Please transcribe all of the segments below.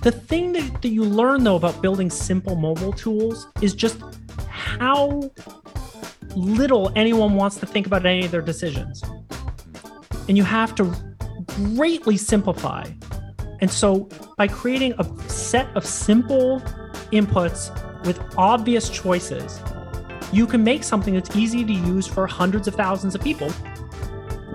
The thing that, that you learn though about building simple mobile tools is just how little anyone wants to think about any of their decisions. And you have to greatly simplify. And so by creating a set of simple inputs with obvious choices, you can make something that's easy to use for hundreds of thousands of people.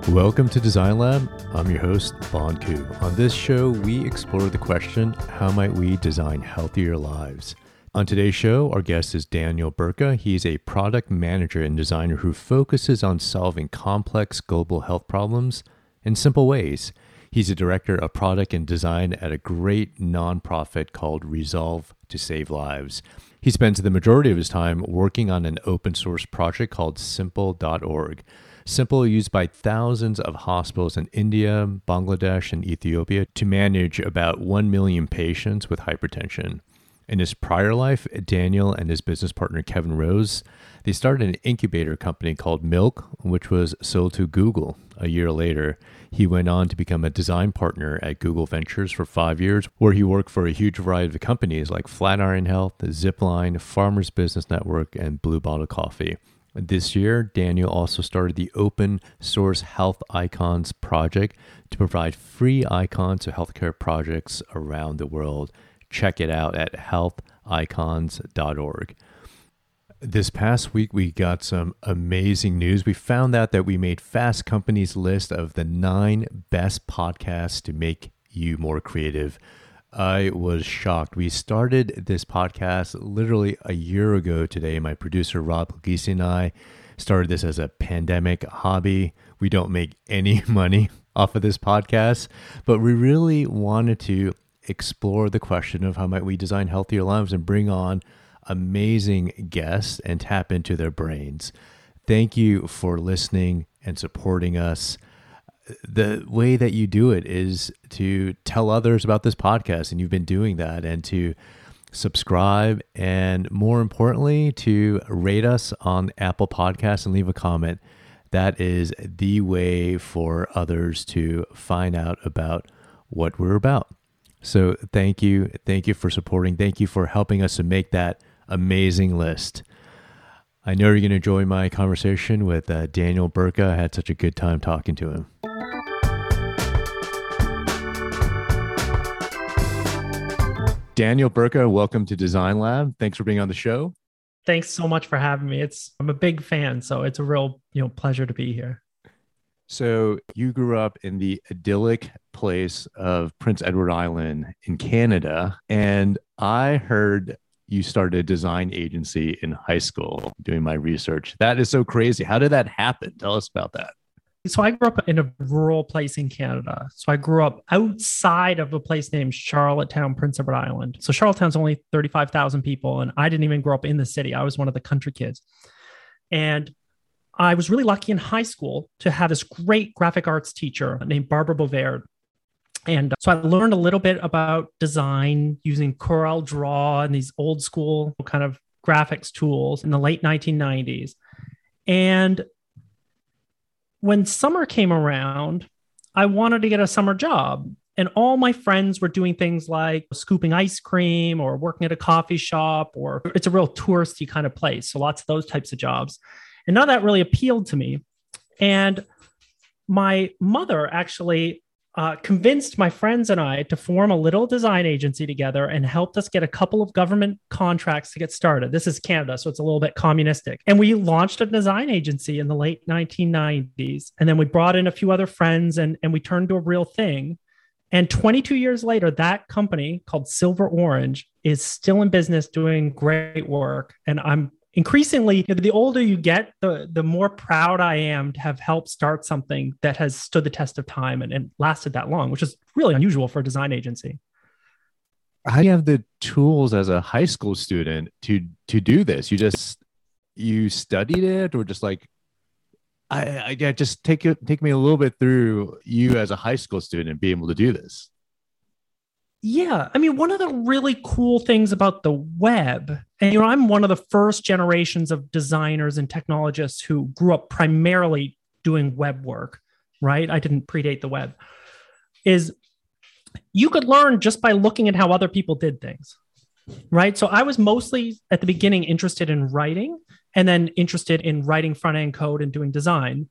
Welcome to Design Lab. I'm your host, Bon Ku. On this show, we explore the question how might we design healthier lives? On today's show, our guest is Daniel Burka. He's a product manager and designer who focuses on solving complex global health problems in simple ways. He's a director of product and design at a great nonprofit called Resolve to Save Lives. He spends the majority of his time working on an open source project called simple.org. Simple used by thousands of hospitals in India, Bangladesh, and Ethiopia to manage about 1 million patients with hypertension. In his prior life, Daniel and his business partner Kevin Rose, they started an incubator company called Milk, which was sold to Google a year later. He went on to become a design partner at Google Ventures for five years, where he worked for a huge variety of companies like Flatiron Health, Zipline, Farmers Business Network, and Blue Bottle Coffee. This year, Daniel also started the open source Health Icons project to provide free icons to healthcare projects around the world. Check it out at healthicons.org. This past week, we got some amazing news. We found out that we made Fast Company's list of the nine best podcasts to make you more creative. I was shocked. We started this podcast literally a year ago today. My producer, Rob Puglisi, and I started this as a pandemic hobby. We don't make any money off of this podcast, but we really wanted to explore the question of how might we design healthier lives and bring on amazing guests and tap into their brains. Thank you for listening and supporting us. The way that you do it is to tell others about this podcast, and you've been doing that, and to subscribe, and more importantly, to rate us on Apple Podcasts and leave a comment. That is the way for others to find out about what we're about. So, thank you. Thank you for supporting. Thank you for helping us to make that amazing list. I know you're going to enjoy my conversation with uh, Daniel Burka. I had such a good time talking to him. Daniel Burka, welcome to Design Lab. Thanks for being on the show. Thanks so much for having me. It's I'm a big fan, so it's a real you know pleasure to be here. So you grew up in the idyllic place of Prince Edward Island in Canada, and I heard you started a design agency in high school doing my research. That is so crazy. How did that happen? Tell us about that. So I grew up in a rural place in Canada. So I grew up outside of a place named Charlottetown, Prince Edward Island. So Charlottetown's only 35,000 people and I didn't even grow up in the city. I was one of the country kids. And I was really lucky in high school to have this great graphic arts teacher named Barbara Bovaird. And so I learned a little bit about design using Corel Draw and these old school kind of graphics tools in the late 1990s. And when summer came around, I wanted to get a summer job. And all my friends were doing things like scooping ice cream or working at a coffee shop, or it's a real touristy kind of place. So lots of those types of jobs. And none of that really appealed to me. And my mother actually uh, convinced my friends and I to form a little design agency together and helped us get a couple of government contracts to get started. This is Canada, so it's a little bit communistic. And we launched a design agency in the late 1990s. And then we brought in a few other friends and, and we turned to a real thing. And 22 years later, that company called Silver Orange is still in business doing great work. And I'm increasingly the older you get the the more proud i am to have helped start something that has stood the test of time and, and lasted that long which is really unusual for a design agency. How do you have the tools as a high school student to to do this. You just you studied it or just like I, I just take it take me a little bit through you as a high school student and being able to do this yeah. I mean, one of the really cool things about the web, and you know, I'm one of the first generations of designers and technologists who grew up primarily doing web work, right? I didn't predate the web, is you could learn just by looking at how other people did things. Right. So I was mostly at the beginning interested in writing and then interested in writing front end code and doing design.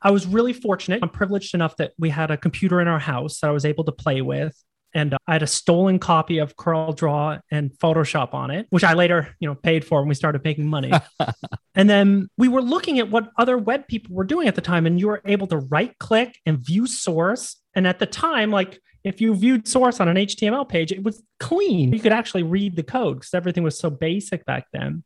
I was really fortunate. I'm privileged enough that we had a computer in our house that I was able to play with. And I had a stolen copy of CorelDRAW and Photoshop on it, which I later, you know, paid for when we started making money. and then we were looking at what other web people were doing at the time, and you were able to right click and view source. And at the time, like if you viewed source on an HTML page, it was clean. You could actually read the code because everything was so basic back then.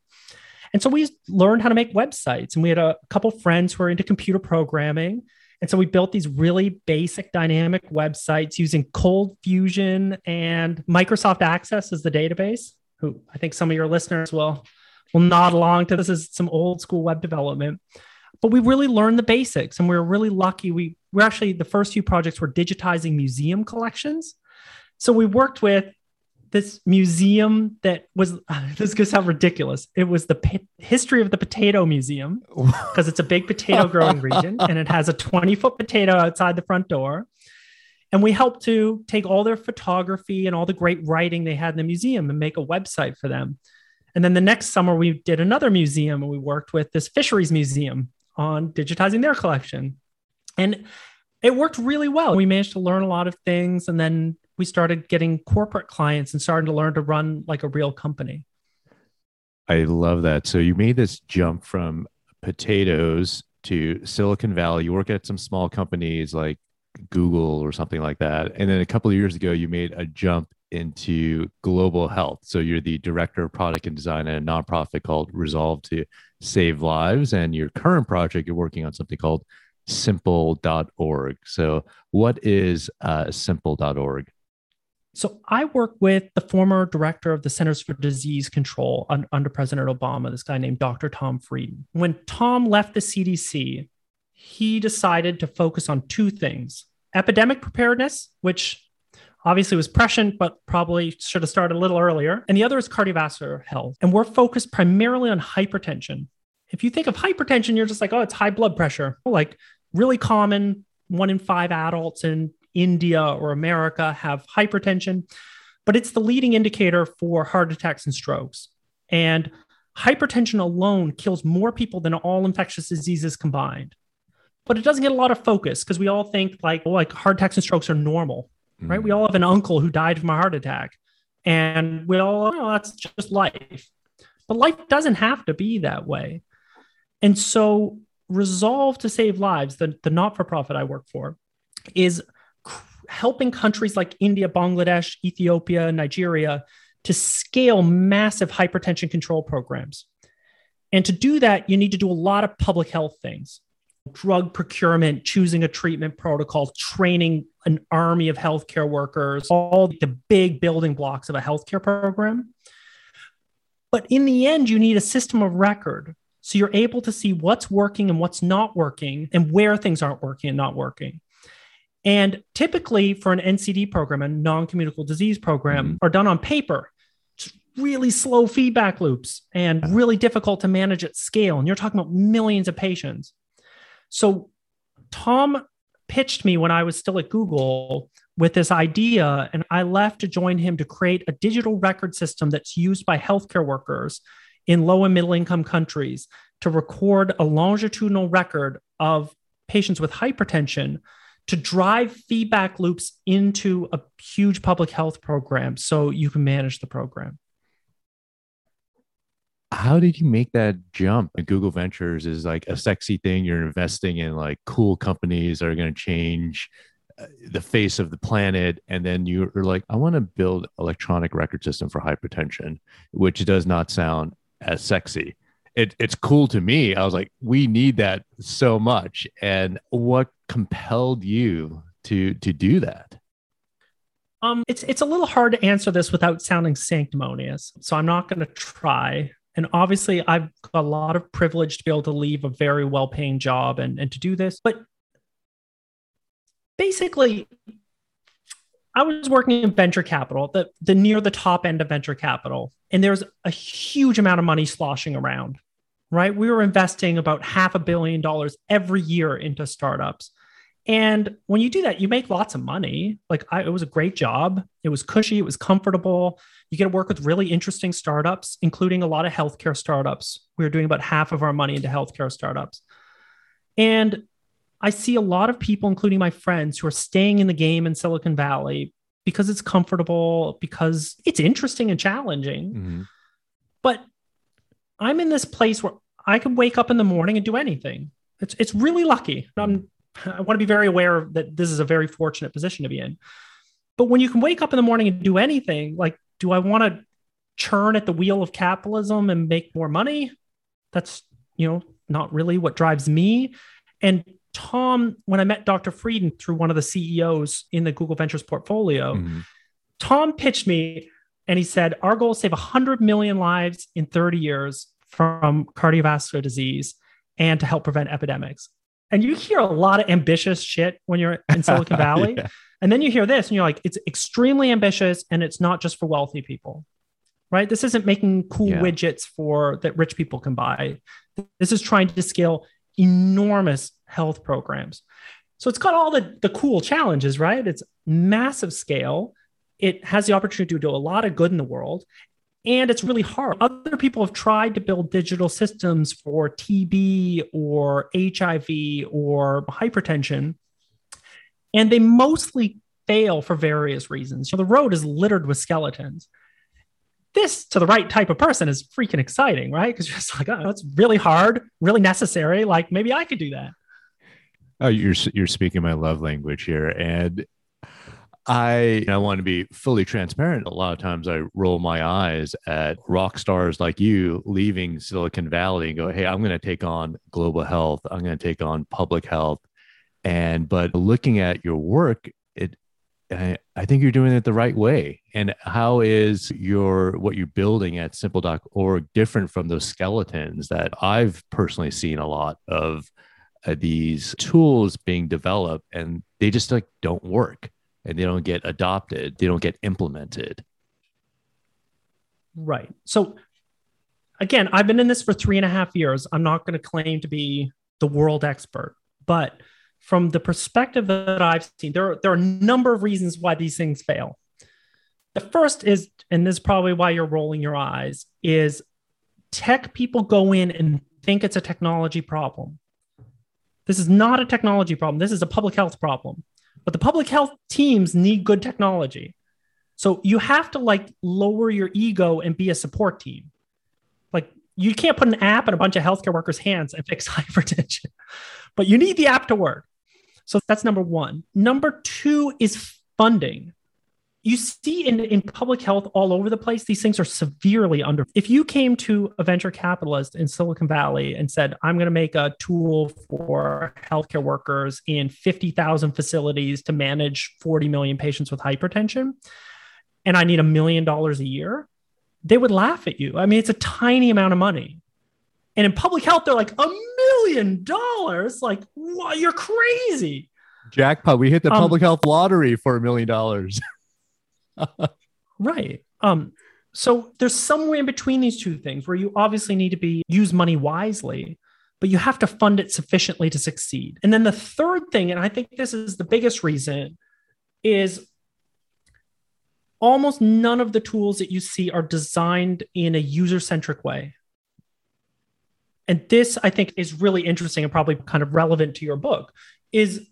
And so we learned how to make websites. And we had a couple friends who were into computer programming. And so we built these really basic dynamic websites using Cold Fusion and Microsoft Access as the database, who I think some of your listeners will, will nod along to this is some old school web development. But we really learned the basics and we were really lucky. We were actually the first few projects were digitizing museum collections. So we worked with this museum that was this is going to sound ridiculous. It was the history of the potato museum because it's a big potato growing region and it has a 20 foot potato outside the front door. And we helped to take all their photography and all the great writing they had in the museum and make a website for them. And then the next summer, we did another museum and we worked with this fisheries museum on digitizing their collection. And it worked really well. We managed to learn a lot of things. And then we started getting corporate clients and starting to learn to run like a real company. I love that. So you made this jump from potatoes to Silicon Valley. You work at some small companies like Google or something like that. And then a couple of years ago, you made a jump into global health. So you're the director of product and design at a nonprofit called Resolve to Save Lives. And your current project, you're working on something called simple.org. So, what is uh, simple.org? So I work with the former director of the Centers for Disease Control under President Obama, this guy named Dr. Tom Frieden. When Tom left the CDC, he decided to focus on two things epidemic preparedness, which obviously was prescient, but probably should have started a little earlier. And the other is cardiovascular health. And we're focused primarily on hypertension. If you think of hypertension, you're just like, oh, it's high blood pressure. Like really common, one in five adults in India or America have hypertension, but it's the leading indicator for heart attacks and strokes. And hypertension alone kills more people than all infectious diseases combined. But it doesn't get a lot of focus because we all think like, well, like heart attacks and strokes are normal, mm. right? We all have an uncle who died from a heart attack. And we all, oh, that's just life. But life doesn't have to be that way. And so Resolve to Save Lives, the, the not for profit I work for, is helping countries like India, Bangladesh, Ethiopia, Nigeria to scale massive hypertension control programs. And to do that, you need to do a lot of public health things drug procurement, choosing a treatment protocol, training an army of healthcare workers, all the big building blocks of a healthcare program. But in the end, you need a system of record. So you're able to see what's working and what's not working and where things aren't working and not working. And typically, for an NCD program, a non communicable disease program, mm-hmm. are done on paper. It's really slow feedback loops and really difficult to manage at scale. And you're talking about millions of patients. So, Tom pitched me when I was still at Google with this idea, and I left to join him to create a digital record system that's used by healthcare workers in low and middle income countries to record a longitudinal record of patients with hypertension to drive feedback loops into a huge public health program so you can manage the program. How did you make that jump? Google Ventures is like a sexy thing. You're investing in like cool companies that are going to change uh, the face of the planet and then you're like i want to build electronic record system for hypertension which does not sound as sexy it, it's cool to me. I was like, we need that so much. And what compelled you to to do that? Um, it's it's a little hard to answer this without sounding sanctimonious, so I'm not going to try. And obviously, I've got a lot of privilege to be able to leave a very well paying job and, and to do this. But basically, I was working in venture capital, the, the near the top end of venture capital, and there's a huge amount of money sloshing around right? We were investing about half a billion dollars every year into startups. And when you do that, you make lots of money. Like I, it was a great job. It was cushy. It was comfortable. You get to work with really interesting startups, including a lot of healthcare startups. We were doing about half of our money into healthcare startups. And I see a lot of people, including my friends, who are staying in the game in Silicon Valley because it's comfortable, because it's interesting and challenging. Mm-hmm. But I'm in this place where I can wake up in the morning and do anything. It's it's really lucky. I'm I want to be very aware that this is a very fortunate position to be in. But when you can wake up in the morning and do anything, like, do I want to churn at the wheel of capitalism and make more money? That's, you know, not really what drives me. And Tom, when I met Dr. Frieden through one of the CEOs in the Google Ventures portfolio, mm-hmm. Tom pitched me and he said, Our goal is to save 100 million lives in 30 years from cardiovascular disease and to help prevent epidemics. And you hear a lot of ambitious shit when you're in Silicon Valley. yeah. And then you hear this and you're like, it's extremely ambitious and it's not just for wealthy people. Right? This isn't making cool yeah. widgets for that rich people can buy. This is trying to scale enormous health programs. So it's got all the, the cool challenges, right? It's massive scale. It has the opportunity to do a lot of good in the world and it's really hard. Other people have tried to build digital systems for TB or HIV or hypertension, and they mostly fail for various reasons. So the road is littered with skeletons. This, to the right type of person, is freaking exciting, right? Because you're just like, oh, it's really hard, really necessary. Like maybe I could do that. Oh, you're you're speaking my love language here, and I I want to be fully transparent. A lot of times I roll my eyes at rock stars like you leaving Silicon Valley and go, "Hey, I'm going to take on global health. I'm going to take on public health." And but looking at your work, it I, I think you're doing it the right way. And how is your what you're building at simple.org different from those skeletons that I've personally seen a lot of uh, these tools being developed and they just like don't work and they don't get adopted, they don't get implemented. Right. So again, I've been in this for three and a half years. I'm not going to claim to be the world expert, but from the perspective that I've seen, there are, there are a number of reasons why these things fail. The first is, and this is probably why you're rolling your eyes, is tech people go in and think it's a technology problem. This is not a technology problem. This is a public health problem. But the public health teams need good technology. So you have to like lower your ego and be a support team. Like you can't put an app in a bunch of healthcare workers' hands and fix hypertension, but you need the app to work. So that's number one. Number two is funding you see in, in public health all over the place, these things are severely under. If you came to a venture capitalist in Silicon Valley and said, I'm going to make a tool for healthcare workers in 50,000 facilities to manage 40 million patients with hypertension, and I need a million dollars a year, they would laugh at you. I mean, it's a tiny amount of money. And in public health, they're like, a million dollars? Like, what? You're crazy. Jackpot. We hit the um, public health lottery for a million dollars. right. Um, so there's somewhere in between these two things where you obviously need to be use money wisely, but you have to fund it sufficiently to succeed. And then the third thing, and I think this is the biggest reason, is almost none of the tools that you see are designed in a user-centric way. And this I think is really interesting and probably kind of relevant to your book is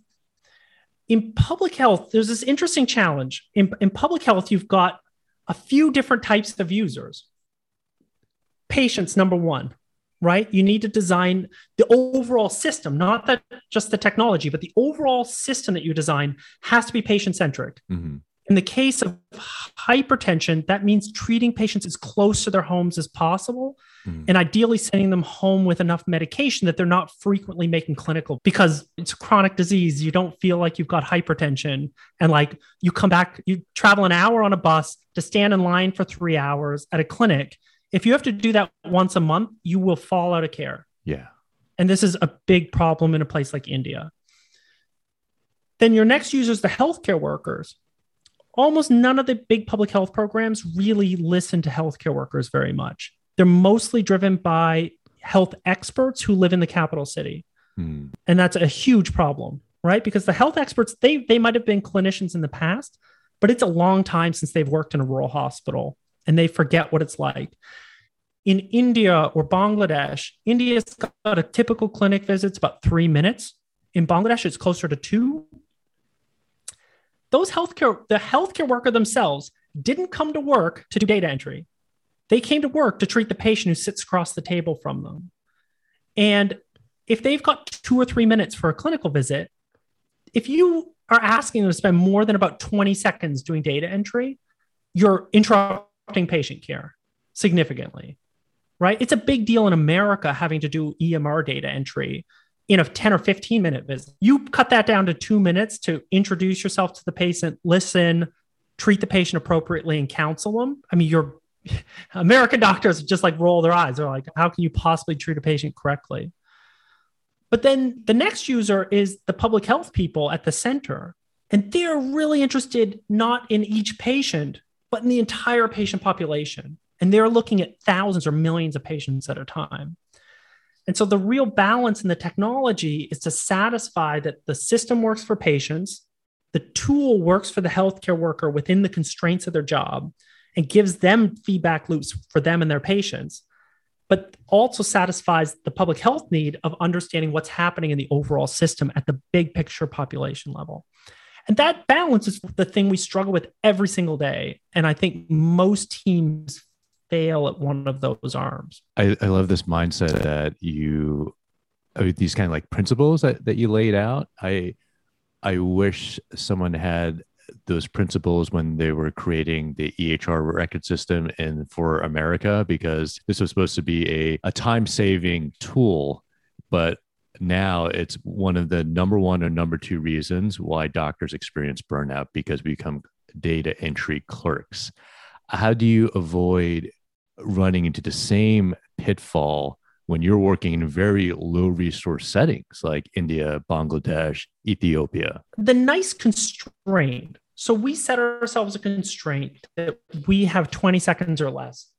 in public health, there's this interesting challenge. In, in public health, you've got a few different types of users. Patients, number one, right? You need to design the overall system, not that just the technology, but the overall system that you design has to be patient centric. Mm-hmm. In the case of hypertension, that means treating patients as close to their homes as possible mm. and ideally sending them home with enough medication that they're not frequently making clinical because it's a chronic disease. You don't feel like you've got hypertension and like you come back, you travel an hour on a bus to stand in line for three hours at a clinic. If you have to do that once a month, you will fall out of care. Yeah. And this is a big problem in a place like India. Then your next user is the healthcare workers almost none of the big public health programs really listen to healthcare workers very much. They're mostly driven by health experts who live in the capital city. Hmm. And that's a huge problem. right? Because the health experts, they they might have been clinicians in the past, but it's a long time since they've worked in a rural hospital and they forget what it's like. In India or Bangladesh, India's got a typical clinic visit's about three minutes. In Bangladesh, it's closer to two. Those healthcare, the healthcare worker themselves didn't come to work to do data entry. They came to work to treat the patient who sits across the table from them. And if they've got two or three minutes for a clinical visit, if you are asking them to spend more than about 20 seconds doing data entry, you're interrupting patient care significantly, right? It's a big deal in America having to do EMR data entry in a 10 or 15 minute visit. You cut that down to two minutes to introduce yourself to the patient, listen, treat the patient appropriately, and counsel them. I mean, you're American doctors just like roll their eyes. They're like, how can you possibly treat a patient correctly? But then the next user is the public health people at the center. And they're really interested not in each patient, but in the entire patient population. And they're looking at thousands or millions of patients at a time. And so the real balance in the technology is to satisfy that the system works for patients, the tool works for the healthcare worker within the constraints of their job, and gives them feedback loops for them and their patients but also satisfies the public health need of understanding what's happening in the overall system at the big picture population level. And that balance is the thing we struggle with every single day. And I think most teams fail at one of those arms. I, I love this mindset that you, these kind of like principles that, that you laid out. I, I wish someone had those principles when they were creating the EHR record system in for America because this was supposed to be a, a time saving tool, but now it's one of the number one or number two reasons why doctors experience burnout because we become data entry clerks. How do you avoid running into the same pitfall when you're working in very low resource settings like India, Bangladesh, Ethiopia? The nice constraint so we set ourselves a constraint that we have 20 seconds or less.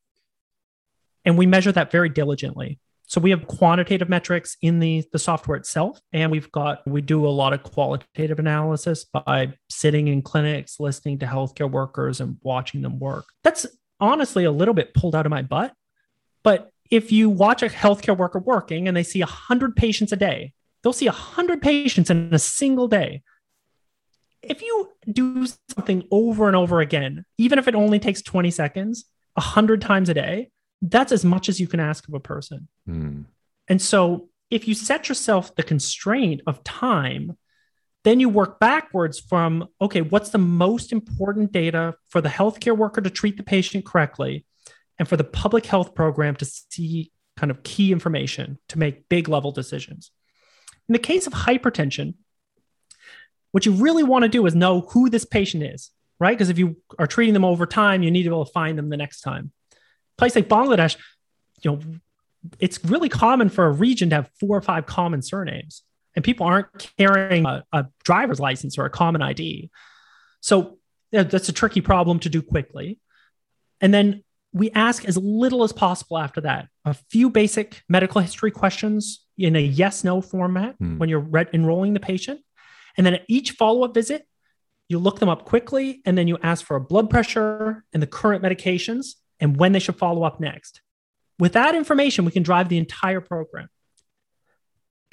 And we measure that very diligently. So we have quantitative metrics in the, the software itself. And we've got, we do a lot of qualitative analysis by sitting in clinics, listening to healthcare workers and watching them work. That's honestly a little bit pulled out of my butt. But if you watch a healthcare worker working and they see 100 patients a day, they'll see 100 patients in a single day if you do something over and over again, even if it only takes 20 seconds, 100 times a day, that's as much as you can ask of a person. Mm. And so if you set yourself the constraint of time, then you work backwards from okay, what's the most important data for the healthcare worker to treat the patient correctly and for the public health program to see kind of key information to make big level decisions. In the case of hypertension, what you really want to do is know who this patient is, right? Because if you are treating them over time, you need to be able to find them the next time. place like Bangladesh, you know, it's really common for a region to have four or five common surnames, and people aren't carrying a, a driver's license or a common ID. So that's a tricky problem to do quickly. And then we ask as little as possible after that. A few basic medical history questions in a yes no format hmm. when you're re- enrolling the patient. And then at each follow up visit, you look them up quickly and then you ask for a blood pressure and the current medications and when they should follow up next. With that information, we can drive the entire program.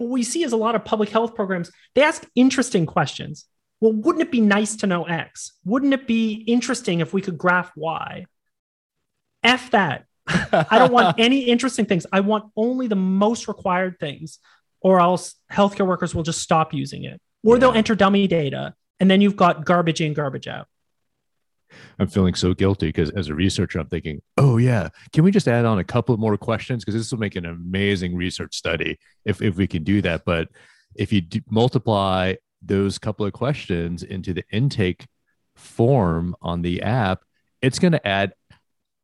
But what we see is a lot of public health programs, they ask interesting questions. Well, wouldn't it be nice to know X? Wouldn't it be interesting if we could graph Y? F that. I don't want any interesting things. I want only the most required things, or else healthcare workers will just stop using it or yeah. they'll enter dummy data and then you've got garbage in, garbage out. I'm feeling so guilty because as a researcher, I'm thinking, oh, yeah, can we just add on a couple more questions? Because this will make an amazing research study if, if we can do that. But if you multiply those couple of questions into the intake form on the app, it's going to add,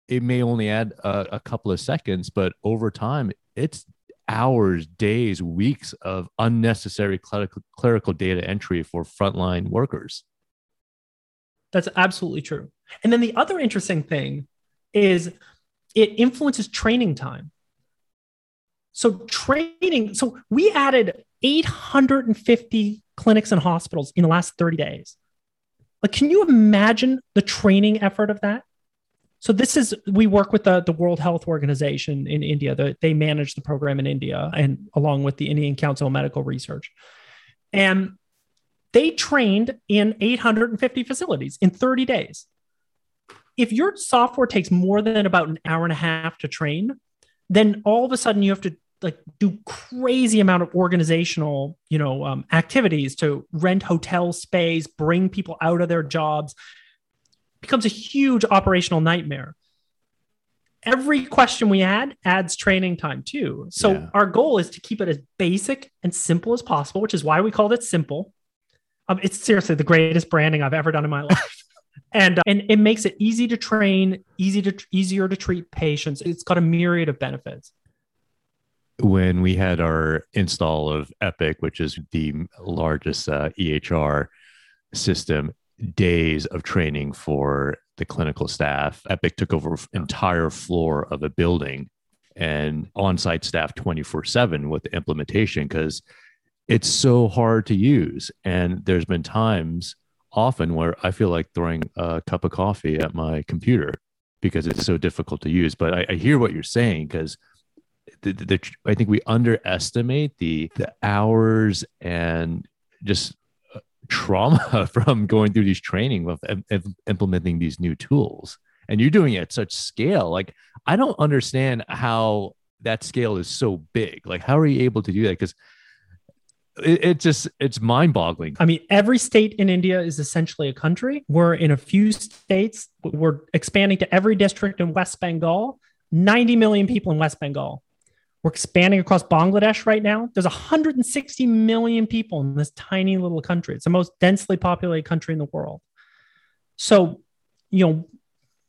it may only add a, a couple of seconds, but over time, it's hours, days, weeks of unnecessary clerical, clerical data entry for frontline workers. That's absolutely true. And then the other interesting thing is it influences training time. So training, so we added 850 clinics and hospitals in the last 30 days. Like, can you imagine the training effort of that? So this is we work with the, the World Health Organization in India. The, they manage the program in India and along with the Indian Council of Medical Research. And they trained in 850 facilities in 30 days. If your software takes more than about an hour and a half to train, then all of a sudden you have to like do crazy amount of organizational you know um, activities to rent hotel space bring people out of their jobs it becomes a huge operational nightmare every question we add adds training time too so yeah. our goal is to keep it as basic and simple as possible which is why we called it simple um, it's seriously the greatest branding i've ever done in my life and uh, and it makes it easy to train easy to easier to treat patients it's got a myriad of benefits when we had our install of Epic, which is the largest uh, EHR system, days of training for the clinical staff. Epic took over entire floor of a building and on-site staff 24/7 with the implementation because it's so hard to use. And there's been times often where I feel like throwing a cup of coffee at my computer because it's so difficult to use. But I, I hear what you're saying because the, the, I think we underestimate the the hours and just uh, trauma from going through these training of, of implementing these new tools and you're doing it at such scale like i don't understand how that scale is so big like how are you able to do that because it, it, just it's mind boggling i mean every state in india is essentially a country we're in a few states we're expanding to every district in west bengal 90 million people in west bengal we're expanding across Bangladesh right now. There's 160 million people in this tiny little country. It's the most densely populated country in the world. So, you know,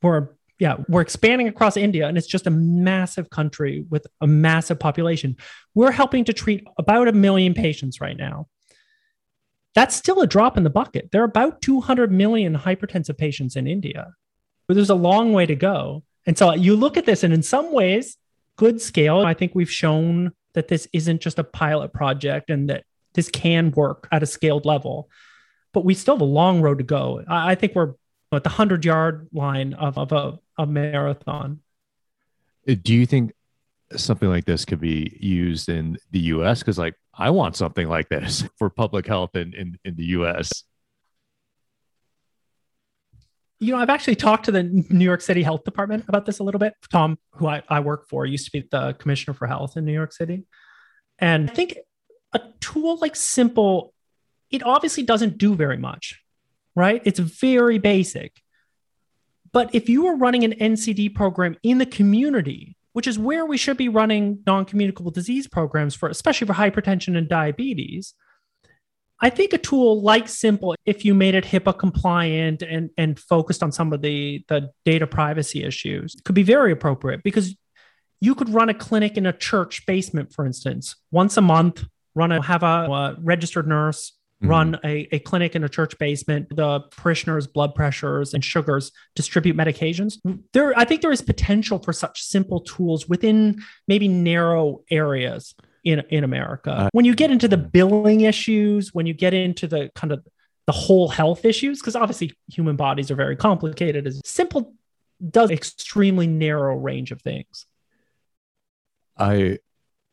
we're yeah, we're expanding across India and it's just a massive country with a massive population. We're helping to treat about a million patients right now. That's still a drop in the bucket. There are about 200 million hypertensive patients in India. But there's a long way to go. And so you look at this, and in some ways, good scale. I think we've shown that this isn't just a pilot project and that this can work at a scaled level. But we still have a long road to go. I, think we're at the 100 yard line of, of a, a marathon. Uh, do you think something like this could be used in the US? Because, like, I want something like this for public health in, in, in the US you know, I've actually talked to the New York City Health Department about this a little bit. Tom, who I, I work for, used to be the commissioner for health in New York City. And I think a tool like Simple, it obviously doesn't do very much, right? It's very basic. But if you are running an NCD program in the community, which is where we should be running non communicable disease programs for, especially for hypertension and diabetes, I think a tool like Simple, if you made it HIPAA compliant and, and focused on some of the, the data privacy issues, could be very appropriate because you could run a clinic in a church basement, for instance, once a month, run a have a, a registered nurse mm-hmm. run a, a clinic in a church basement, the parishioners' blood pressures and sugars, distribute medications. There, I think there is potential for such simple tools within maybe narrow areas in in America. Uh, when you get into the billing issues, when you get into the kind of the whole health issues, because obviously human bodies are very complicated, as simple does extremely narrow range of things. I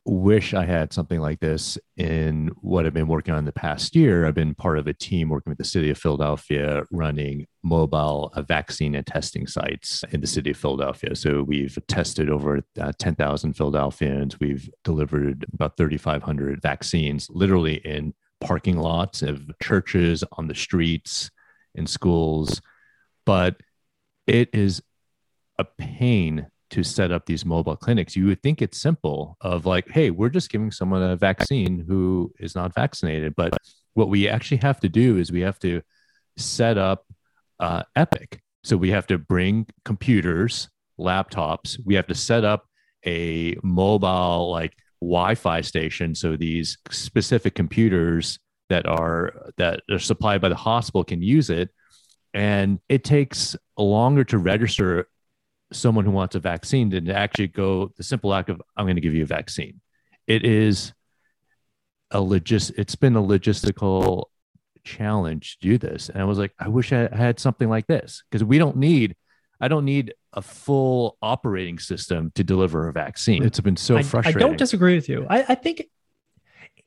wish I had something like this in what I've been working on the past year. I've been part of a team working with the city of Philadelphia running mobile uh, vaccine and testing sites in the city of Philadelphia. So we've tested over uh, 10,000 Philadelphians. We've delivered about 3,500 vaccines literally in parking lots of churches, on the streets, in schools. But it is a pain to set up these mobile clinics. You would think it's simple of like, hey, we're just giving someone a vaccine who is not vaccinated. But what we actually have to do is we have to set up uh, Epic. So we have to bring computers, laptops. We have to set up a mobile like Wi-Fi station. So these specific computers that are that are supplied by the hospital can use it. And it takes longer to register someone who wants a vaccine than to actually go the simple act of I'm going to give you a vaccine. it is a logist it's been a logistical challenge to do this. And I was like, I wish I had something like this because we don't need, I don't need a full operating system to deliver a vaccine. It's been so I, frustrating. I don't disagree with you. I, I think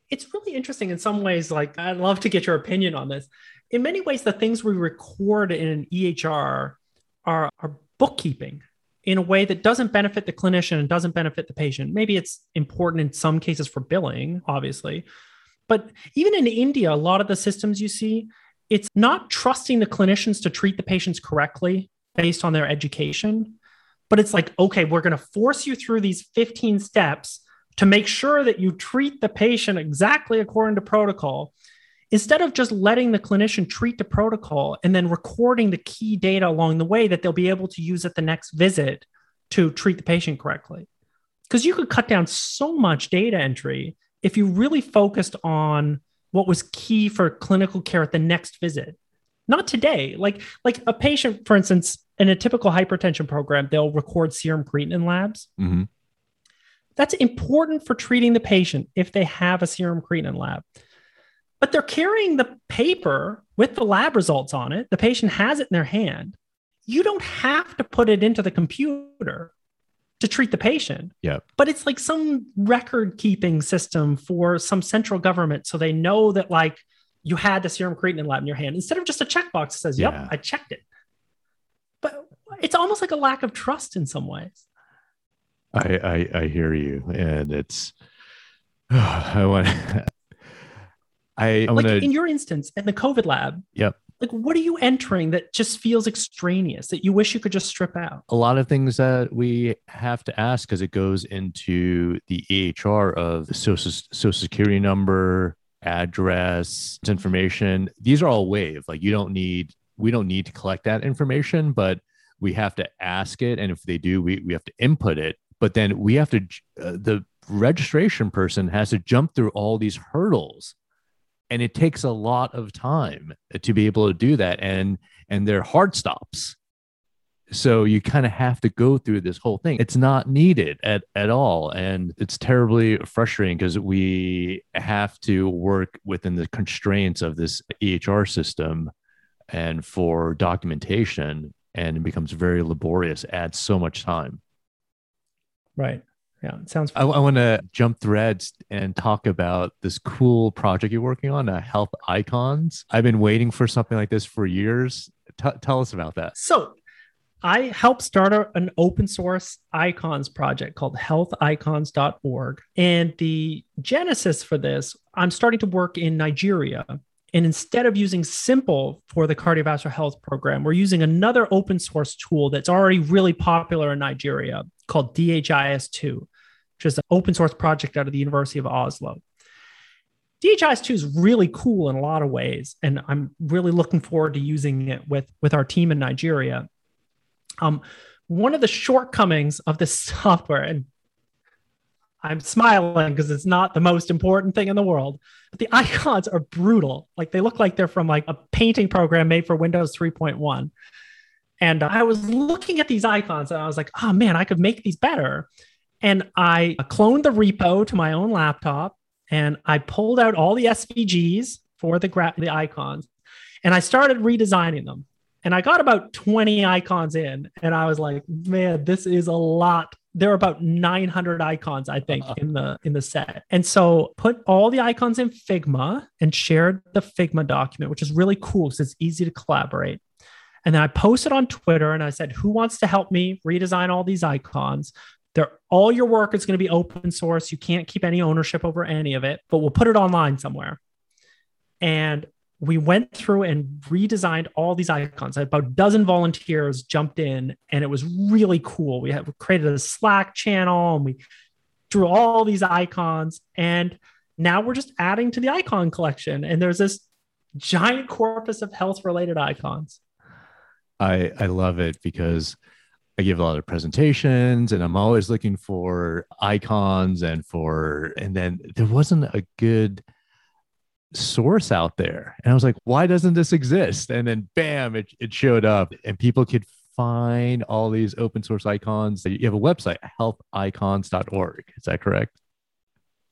it's really interesting in some ways. Like, I'd love to get your opinion on this. In many ways, the things we record in an EHR are, are bookkeeping in a way that doesn't benefit the clinician and doesn't benefit the patient. Maybe it's important in some cases for billing, obviously, but even in India, a lot of the systems you see, it's not trusting the clinicians to treat the patients correctly based on their education, but it's like, okay, we're going to force you through these 15 steps to make sure that you treat the patient exactly according to protocol instead of just letting the clinician treat the protocol and then recording the key data along the way that they'll be able to use at the next visit to treat the patient correctly. Because you could cut down so much data entry if you really focused on what was key for clinical care at the next visit not today like like a patient for instance in a typical hypertension program they'll record serum creatinine labs mm-hmm. that's important for treating the patient if they have a serum creatinine lab but they're carrying the paper with the lab results on it the patient has it in their hand you don't have to put it into the computer to treat the patient. Yeah. But it's like some record keeping system for some central government. So they know that like you had the serum creatinine lab in your hand instead of just a checkbox that says, yep, yeah. I checked it. But it's almost like a lack of trust in some ways. I, I, I hear you. And it's, oh, I want I, I like wanna, in your instance in the COVID lab. Yep. like what are you entering that just feels extraneous that you wish you could just strip out? A lot of things that we have to ask because it goes into the ehr of the social, social security number address information. These are all wave like you don't need we don't need to collect that information but we have to ask it. And if they do we, we have to input it. But then we have to uh, the registration person has to jump through all these hurdles and it takes a lot of time to be able to do that and and they're hard stops. So you kind of have to go through this whole thing. It's not needed at, at all and it's terribly frustrating because we have to work within the constraints of this ehr system and for documentation and it becomes very laborious adds so much time. Right yeah, it sounds. I, I want to jump threads and talk about this cool project you're working on, uh, Health Icons. I've been waiting for something like this for years. T- tell us about that. So, I helped start a, an open source icons project called healthicons.org. And the genesis for this, I'm starting to work in Nigeria. And instead of using Simple for the cardiovascular health program, we're using another open source tool that's already really popular in Nigeria called DHIS2, which is an open source project out of the University of Oslo. DHIS2 is really cool in a lot of ways, and I'm really looking forward to using it with, with our team in Nigeria. Um, one of the shortcomings of this software, and I'm smiling because it's not the most important thing in the world, but the icons are brutal. Like they look like they're from like a painting program made for Windows 3.1. And I was looking at these icons and I was like, oh man, I could make these better. And I cloned the repo to my own laptop and I pulled out all the SVGs for the gra- the icons and I started redesigning them. And I got about 20 icons in and I was like, man, this is a lot. There are about 900 icons, I think, uh-huh. in the in the set. And so put all the icons in Figma and shared the Figma document, which is really cool because it's easy to collaborate. And then I posted on Twitter and I said, Who wants to help me redesign all these icons? They're, all your work is going to be open source. You can't keep any ownership over any of it, but we'll put it online somewhere. And we went through and redesigned all these icons. About a dozen volunteers jumped in, and it was really cool. We, had, we created a Slack channel and we drew all these icons. And now we're just adding to the icon collection. And there's this giant corpus of health related icons. I I love it because I give a lot of presentations and I'm always looking for icons and for and then there wasn't a good source out there. And I was like, why doesn't this exist? And then bam, it, it showed up and people could find all these open source icons. You have a website, healthicons.org. Is that correct?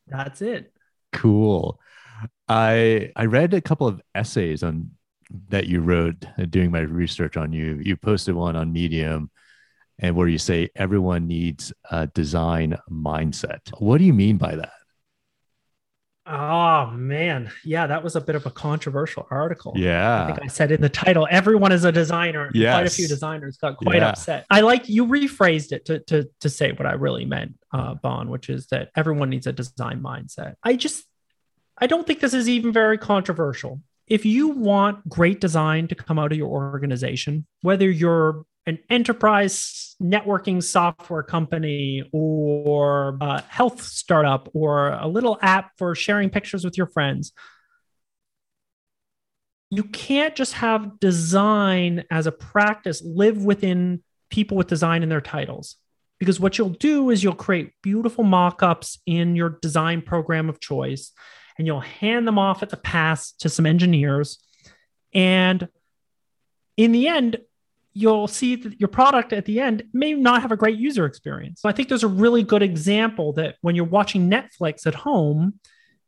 That's it. Cool. I I read a couple of essays on that you wrote uh, doing my research on you. You posted one on Medium and where you say everyone needs a design mindset. What do you mean by that? Oh man, yeah, that was a bit of a controversial article. Yeah, I think I said in the title, everyone is a designer. Yes. Quite a few designers got quite Yeah. upset. I like you rephrased it to to to say what I really meant, uh, Bon, which is that everyone needs a design mindset. I just, I don't think this is even very controversial. If you want great design to come out of your organization, whether you're an enterprise networking software company or a health startup or a little app for sharing pictures with your friends. You can't just have design as a practice live within people with design in their titles. Because what you'll do is you'll create beautiful mock ups in your design program of choice and you'll hand them off at the pass to some engineers. And in the end, you'll see that your product at the end may not have a great user experience. So I think there's a really good example that when you're watching Netflix at home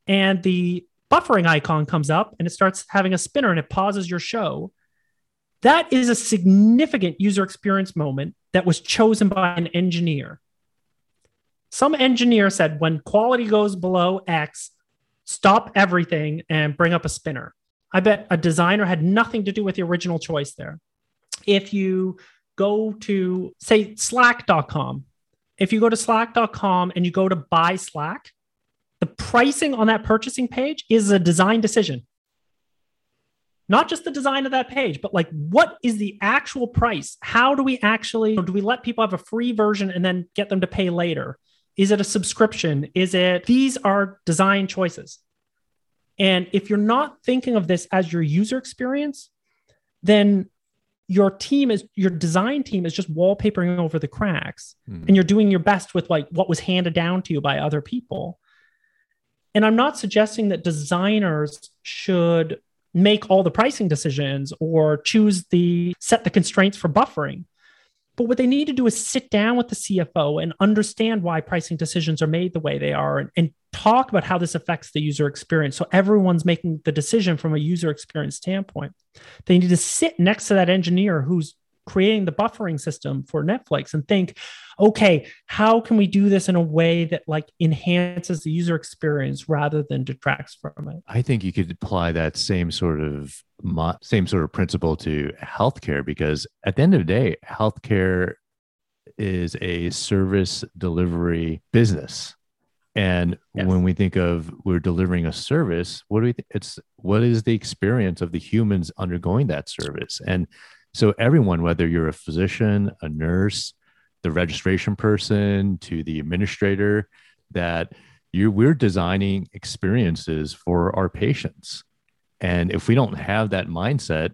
and the buffering icon comes up and it starts having a spinner and it pauses your show, that is a significant user experience moment that was chosen by an engineer. Some engineer said when quality goes below X, stop everything and bring up a spinner. I bet a designer had nothing to do with the original choice there if you go to say slack.com if you go to slack.com and you go to buy slack the pricing on that purchasing page is a design decision. Not just the design of that page but like what is the actual price? How do we actually do we let people have a free version and then get them to pay later? Is it a subscription? Is it these are design choices. And if you're not thinking of this as your user experience then your team is your design team is just wallpapering over the cracks Hmm. and you're doing your best with like what was handed down to you by other people and i'm not suggesting that designers should make all the pricing decisions or choose the set the constraints for buffering but what they need to do is sit down with the cfo and understand why pricing decisions are made the way they are and, and talk about how this affects the user experience. So everyone's making the decision from a user experience standpoint. They need to sit next to that engineer who's creating the buffering system for Netflix and think, okay, how can we do this in a way that like enhances the user experience rather than detracts from it? I think you could apply that same sort of same sort of principle to healthcare because at the end of the day, healthcare is a service delivery business. And Yes. when we think of we're delivering a service, what do we think? It's what is the experience of the humans undergoing that service? And so everyone, whether you're a physician, a nurse, the registration person, to the administrator, that you we're designing experiences for our patients. And if we don't have that mindset,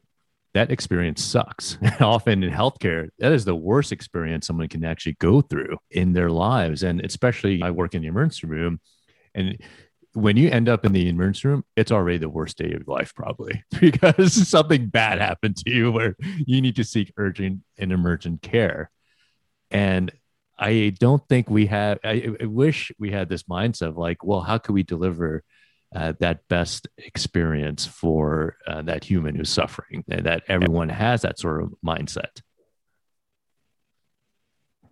that experience sucks. Often in healthcare, that is the worst experience someone can actually go through in their lives. And especially, I work in the emergency room. And when you end up in the emergency room, it's already the worst day of your life, probably because something bad happened to you where you need to seek urgent and emergent care. And I don't think we have, I, I wish we had this mindset of like, well, how can we deliver uh, that best experience for uh, that human who's suffering? And that everyone has that sort of mindset.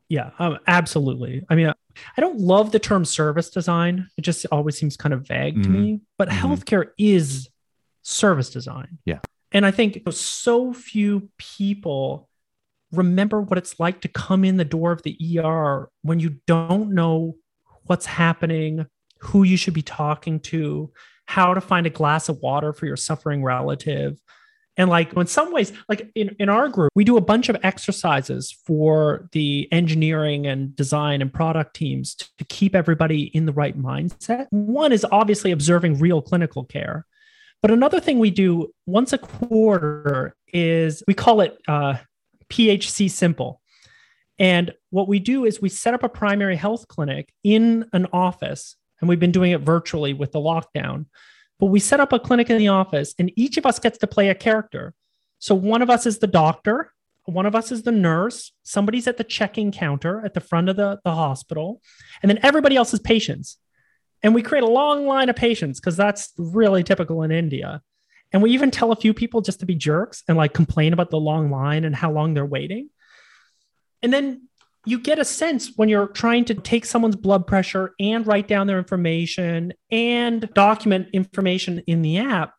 Yeah, um, absolutely. I mean, I don't love the term service design. It just always seems kind of vague to Mhm. me, but Mhm. healthcare is service design. Yeah. And I think so few people remember what it's like to come in the door of the ER when you don't know what's happening, who you should be talking to, how to find a glass of water for your suffering relative. And like in some ways, like in, in our group, we do a bunch of exercises for the engineering and design and product teams to, to keep everybody in the right mindset. One is obviously observing real clinical care. But another thing we do once a quarter is we call it uh, PHC Simple. And what we do is we set up a primary health clinic in an office, and we've been doing it virtually with the lockdown. But we set up a clinic in the office, and each of us gets to play a character. So one of us is the doctor, one of us is the nurse, somebody's at the check-in counter at the front of the, the hospital, and then everybody else is patients. And we create a long line of patients because that's really typical in India. And we even tell a few people just to be jerks and like complain about the long line and how long they're waiting. And then you get a sense when you're trying to take someone's blood pressure and write down their information and document information in the app,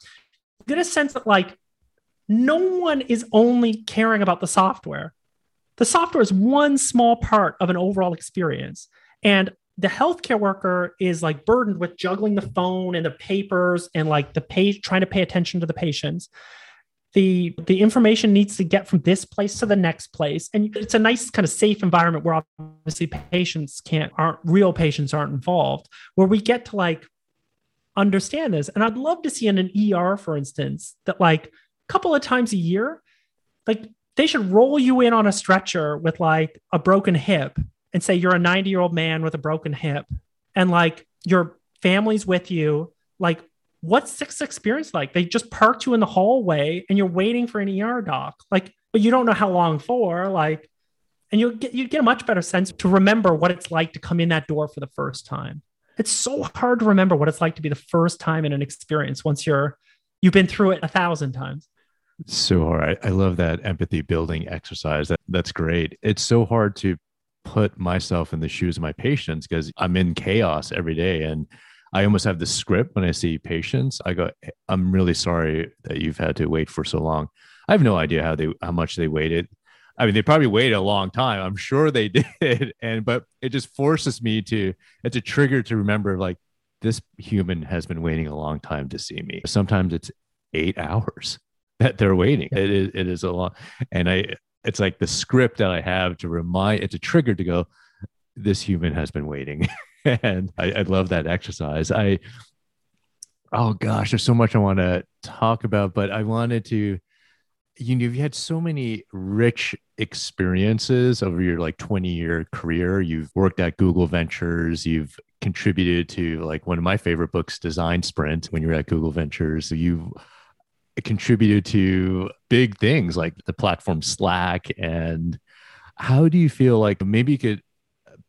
you get a sense that like no one is only caring about the software. The software is one small part of an overall experience. And the healthcare worker is like burdened with juggling the phone and the papers and like the page trying to pay attention to the patients the the information needs to get from this place to the next place. And it's a nice kind of safe environment where obviously patients can't aren't real patients aren't involved where we get to like understand this. And i'd love to see in an er for instance that like a couple of times a year like they should roll you in on a stretcher with like a broken hip and say you're a 90 year old man with a broken hip and like your family's with you like what's this experience like? They just parked you in the hallway and you're waiting for an ER doc, like, but you don't know how long for, like, and you get you get a much better sense to remember what it's like to come in that door for the first time. It's so hard to remember what it's like to be the first time in an experience once you're you've been through it a thousand times. So hard. I, I love that empathy building exercise. That that's great. It's so hard to put myself in the shoes of my patients because I'm in chaos every day and I almost have the script when I see patients. I go, I'm really sorry that you've had to wait for so long. I have no idea how they how much they waited. I mean, they probably waited a long time. I'm sure they did. And but it just forces me to it's a trigger to remember like this human has been waiting a long time to see me. Sometimes it's eight hours that they're waiting. It is it is a long And I it's like the script that I have to remind it's a trigger to go, this human has been waiting. and I, I love that exercise. I oh gosh, there's so much I want to talk about, but I wanted to you know, you've had so many rich experiences over your like 20 year career. You've worked at Google Ventures, you've contributed to like one of my favorite books, Design Sprint, when you're at Google Ventures. So you've contributed to big things like the platform Slack. And how do you feel like maybe you could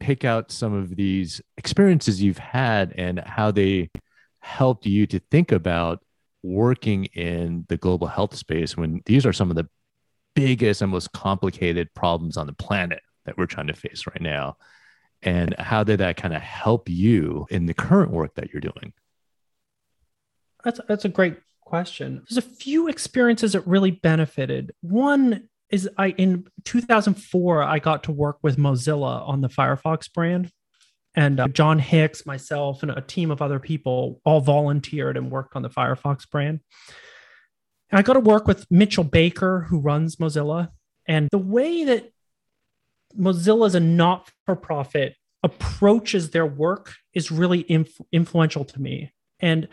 pick out some of these experiences you've had and how they helped you to think about working in the global health space when these are some of the biggest and most complicated problems on the planet that we're trying to face right now? And how did that kind of help you in the current work that you're doing? That's that's a great question. There's a few experiences that really benefited. One is I in 2004 I got to work with Mozilla on the Firefox brand, and uh, Jon Hicks, myself, and a team of other people all volunteered and worked on the Firefox brand. And I got to work with Mitchell Baker, who runs Mozilla, and the way that Mozilla is a not-for-profit approaches their work is really inf- influential to me. And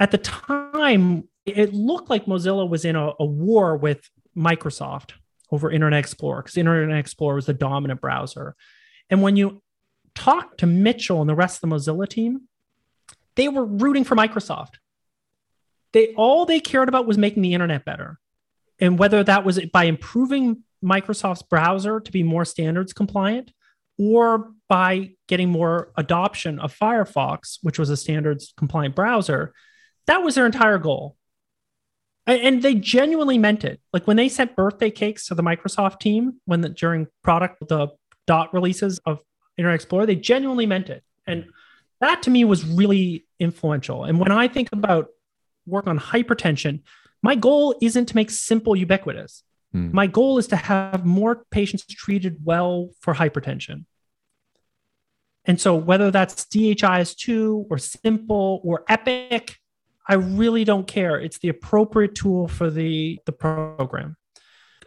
at the time, it looked like Mozilla was in a, a war with Microsoft over Internet Explorer because Internet Explorer was the dominant browser. And when you talk to Mitchell and the rest of the Mozilla team, they were rooting for Microsoft. They all they cared about was making the internet better. And whether that was by improving Microsoft's browser to be more standards compliant or by getting more adoption of Firefox, which was a standards compliant browser, that was their entire goal and they genuinely meant it. Like when they sent birthday cakes to the Microsoft team when the, during product the dot releases of Internet Explorer, they genuinely meant it, and that to me was really influential. And when I think about work on hypertension, my goal isn't to make simple ubiquitous. Hmm. My goal is to have more patients treated well for hypertension. And so whether that's DHIS2 or simple or epic I really don't care. It's the appropriate tool for the, the program.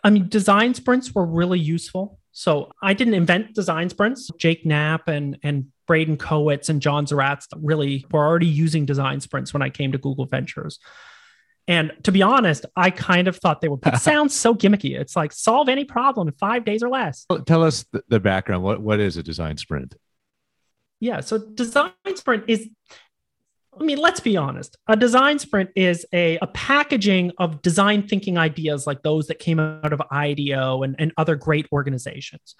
I mean, design sprints were really useful. So I didn't invent design sprints. Jake Knapp and, and Braden Kowitz and John Zeratsky really were already using design sprints when I came to Google Ventures. And to be honest, I kind of thought they were. It sounds so gimmicky. It's like solve any problem in five days or less. Tell us the background. What what is a design sprint? Yeah, so design sprint is I mean, let's be honest. A design sprint is a, a packaging of design thinking ideas like those that came out of IDEO and, and other great organizations.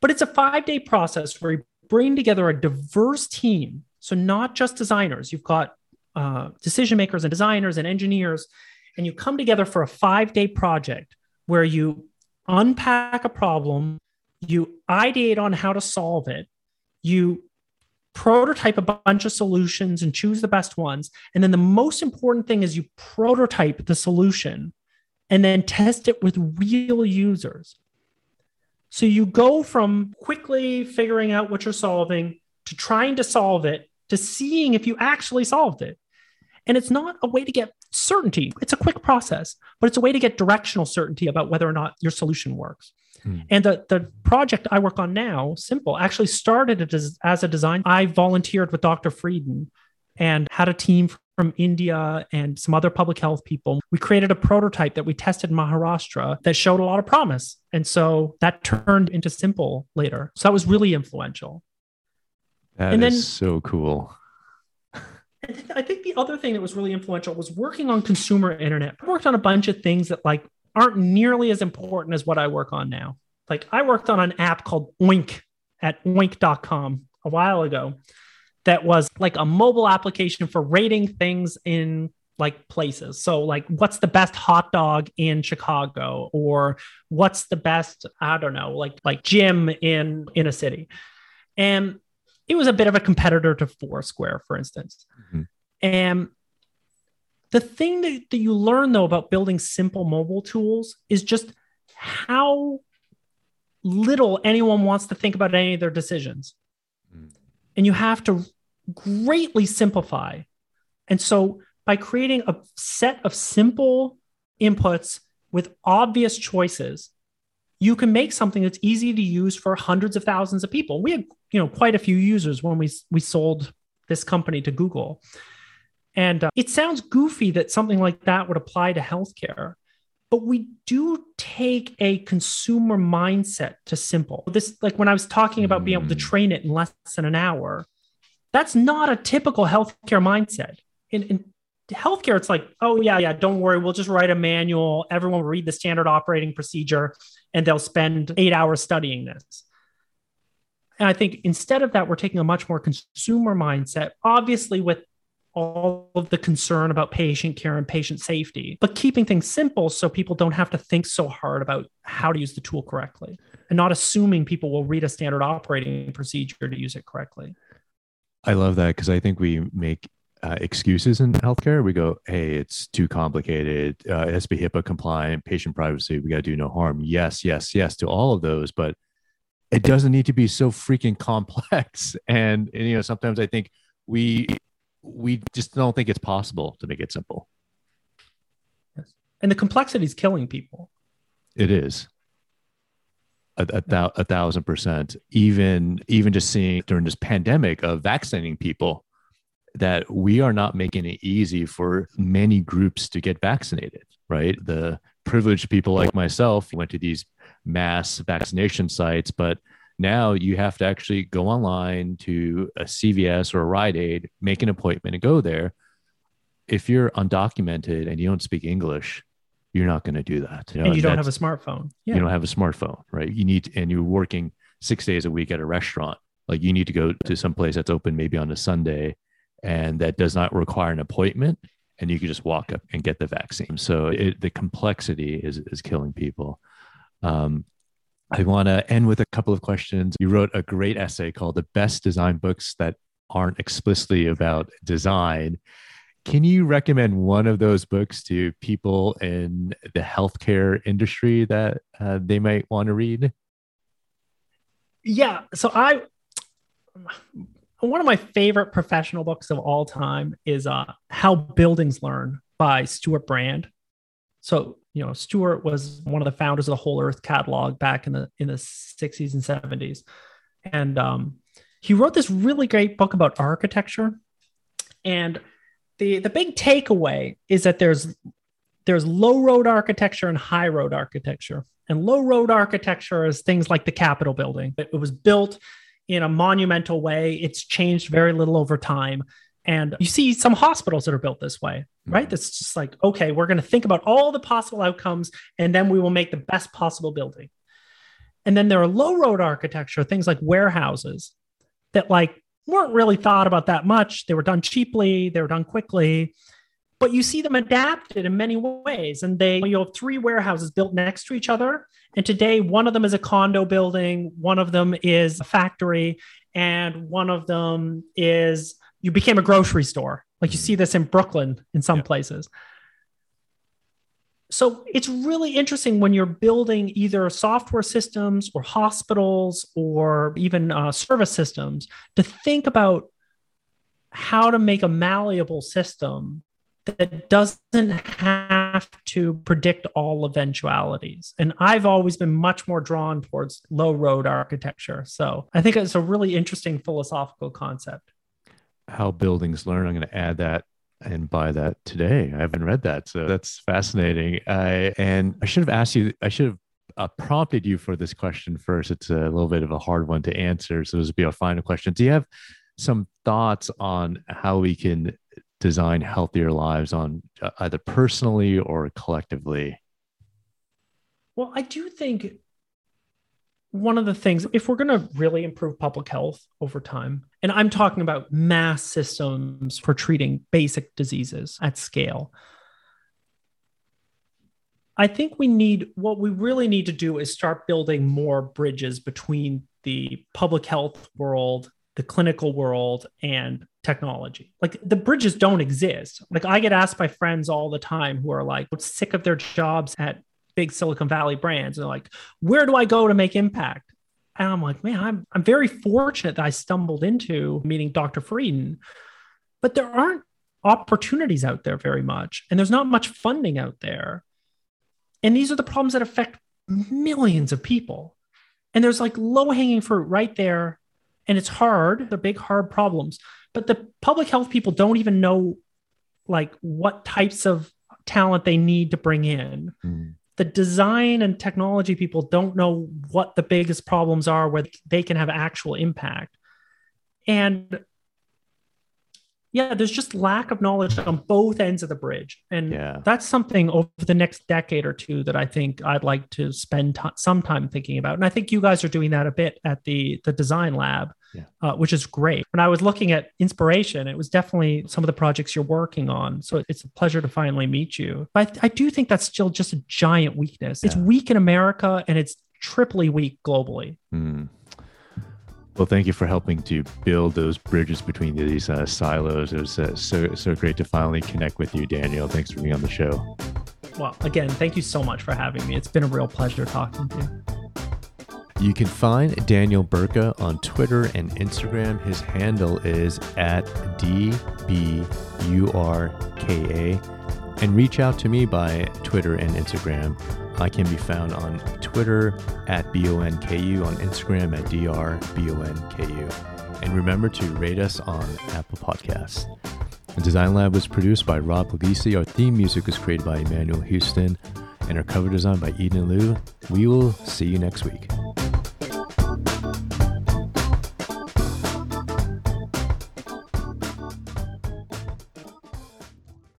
But it's a five day process where you bring together a diverse team So, not just designers, you've got uh, decision makers and designers and engineers, and you come together for a five day project where you unpack a problem, you ideate on how to solve it, you prototype a bunch of solutions and choose the best ones. And then the most important thing is you prototype the solution and then test it with real users. So you go from quickly figuring out what you're solving to trying to solve it to seeing if you actually solved it. And it's not a way to get certainty. It's a quick process, but it's a way to get directional certainty about whether or not your solution works. Hmm. And the, the project I work on now, Simple, actually started as, as a design. I volunteered with Dr. Frieden and had a team from India and some other public health people. We created a prototype that we tested in Maharashtra that showed a lot of promise. And so that turned into Simple later. So that was really influential. That and is then, so cool. I think the other thing that was really influential was working on consumer internet. I worked on a bunch of things that like aren't nearly as important as what I work on now. Like I worked on an app called Oink at oink.com a while ago that was like a mobile application for rating things in like places. So like what's the best hot dog in Chicago or what's the best I don't know like like gym in in a city. And it was a bit of a competitor to Foursquare for instance. Mm-hmm. And the thing that, that you learn though about building simple mobile tools is just how little anyone wants to think about any of their decisions. Mm. And you have to greatly simplify. And so by creating a set of simple inputs with obvious choices, you can make something that's easy to use for hundreds of thousands of people. We had, you know, quite a few users when we we sold this company to Google. And uh, it sounds goofy that something like that would apply to healthcare, but we do take a consumer mindset to simple. This, like when I was talking about being able to mm. train it in less than an hour, that's not a typical healthcare mindset. In, in healthcare, it's like, oh, yeah, yeah, don't worry. We'll just write a manual. Everyone will read the standard operating procedure and they'll spend eight hours studying this. And I think instead of that, we're taking a much more consumer mindset, obviously with all of the concern about patient care and patient safety, but keeping things simple so people don't have to think so hard about how to use the tool correctly and not assuming people will read a standard operating procedure to use it correctly. I love that because I think we make uh, excuses in healthcare. We go, hey, it's too complicated. Uh, it has to be HIPAA compliant, patient privacy. We got to do no harm. Yes, yes, yes to all of those, but it doesn't need to be so freaking complex. And, and you know, sometimes I think we we just don't think it's possible to make it simple. Yes. And the complexity is killing people. It is. A, a, a, thousand percent. Even even just seeing during this pandemic of vaccinating people, that we are not making it easy for many groups to get vaccinated. Right, the privileged people like myself went to these mass vaccination sites, but now you have to actually go online to a CVS or a Rite Aid, make an appointment and go there. If you're undocumented and you don't speak English, you're not going to do that. You know, and you don't have a smartphone. Yeah. You don't have a smartphone, right? You need, and you're working six days a week at a restaurant. Like you need to go to some place that's open maybe on a Sunday and that does not require an appointment and you can just walk up and get the vaccine. So it, the complexity is, is killing people. Um, I want to end with a couple of questions. You wrote a great essay called The Best Design Books That Aren't Explicitly About Design. Can you recommend one of those books to people in the healthcare industry that uh, they might want to read? Yeah. So I, one of my favorite professional books of all time is uh, How Buildings Learn by Stewart Brand. So you know, Stewart was one of the founders of the Whole Earth catalog back in the in the 60s and 70s. And um, he wrote this really great book about architecture. And the the big takeaway is that there's there's low road architecture and high road architecture. And low road architecture is things like the Capitol building. It was built in a monumental way. It's changed very little over time. And you see some hospitals that are built this way, right? Mm-hmm. That's just like, okay, we're going to think about all the possible outcomes and then we will make the best possible building. And then there are low road architecture, things like warehouses that like weren't really thought about that much. They were done cheaply, they were done quickly, but you see them adapted in many ways. And they, you have three warehouses built next to each other. And today, one of them is a condo building, one of them is a factory, and one of them is you became a grocery store. Like you see this in Brooklyn in some yeah. places. So it's really interesting when you're building either software systems or hospitals or even uh, service systems to think about how to make a malleable system that doesn't have to predict all eventualities. And I've always been much more drawn towards low road architecture. So I think it's a really interesting philosophical concept. How buildings learn. I'm going to add that and buy that today. I haven't read that. So that's fascinating. I, and I should have asked you, I should have uh, prompted you for this question first. It's a little bit of a hard one to answer. So this will be our final question. Do you have some thoughts on how we can design healthier lives on uh, either personally or collectively? Well, I do think one of the things, if we're going to really improve public health over time, and I'm talking about mass systems for treating basic diseases at scale, I think we need what we really need to do is start building more bridges between the public health world, the clinical world, and technology. Like the bridges don't exist. Like I get asked by friends all the time who are like sick of their jobs at big Silicon Valley brands. And they're like, where do I go to make impact? And I'm like, man, I'm I'm very fortunate that I stumbled into meeting Dr. Frieden, but there aren't opportunities out there very much, and there's not much funding out there. And these are the problems that affect millions of people. And there's like low hanging fruit right there. And it's hard. They're big, hard problems. But the public health people don't even know like what types of talent they need to bring in. Mm the design and technology people don't know what the biggest problems are where they can have actual impact. And yeah there's just lack of knowledge on both ends of the bridge and yeah. that's something over the next decade or two that i think i'd like to spend t- some time thinking about and i think you guys are doing that a bit at the the design lab yeah. uh, which is great. When I was looking at inspiration, it was definitely some of the projects you're working on. So it's a pleasure to finally meet you. But I, I do think that's still just a giant weakness. Yeah. It's weak in America and it's triply weak globally. Mm. Well, thank you for helping to build those bridges between these uh, silos. It was uh, so so great to finally connect with you, Daniel. Thanks for being on the show. Well, again, thank you so much for having me. It's been a real pleasure talking to you. You can find Daniel Burka on Twitter and Instagram. His handle is at DBURKA. And reach out to me by Twitter and Instagram. I can be found on Twitter at BONKU, on Instagram at DRBONKU. And remember to rate us on Apple Podcasts. The Design Lab was produced by Rob Puglisi. Our theme music was created by Emmanuel Houston, and our cover design by Eden Liu. We will see you next week.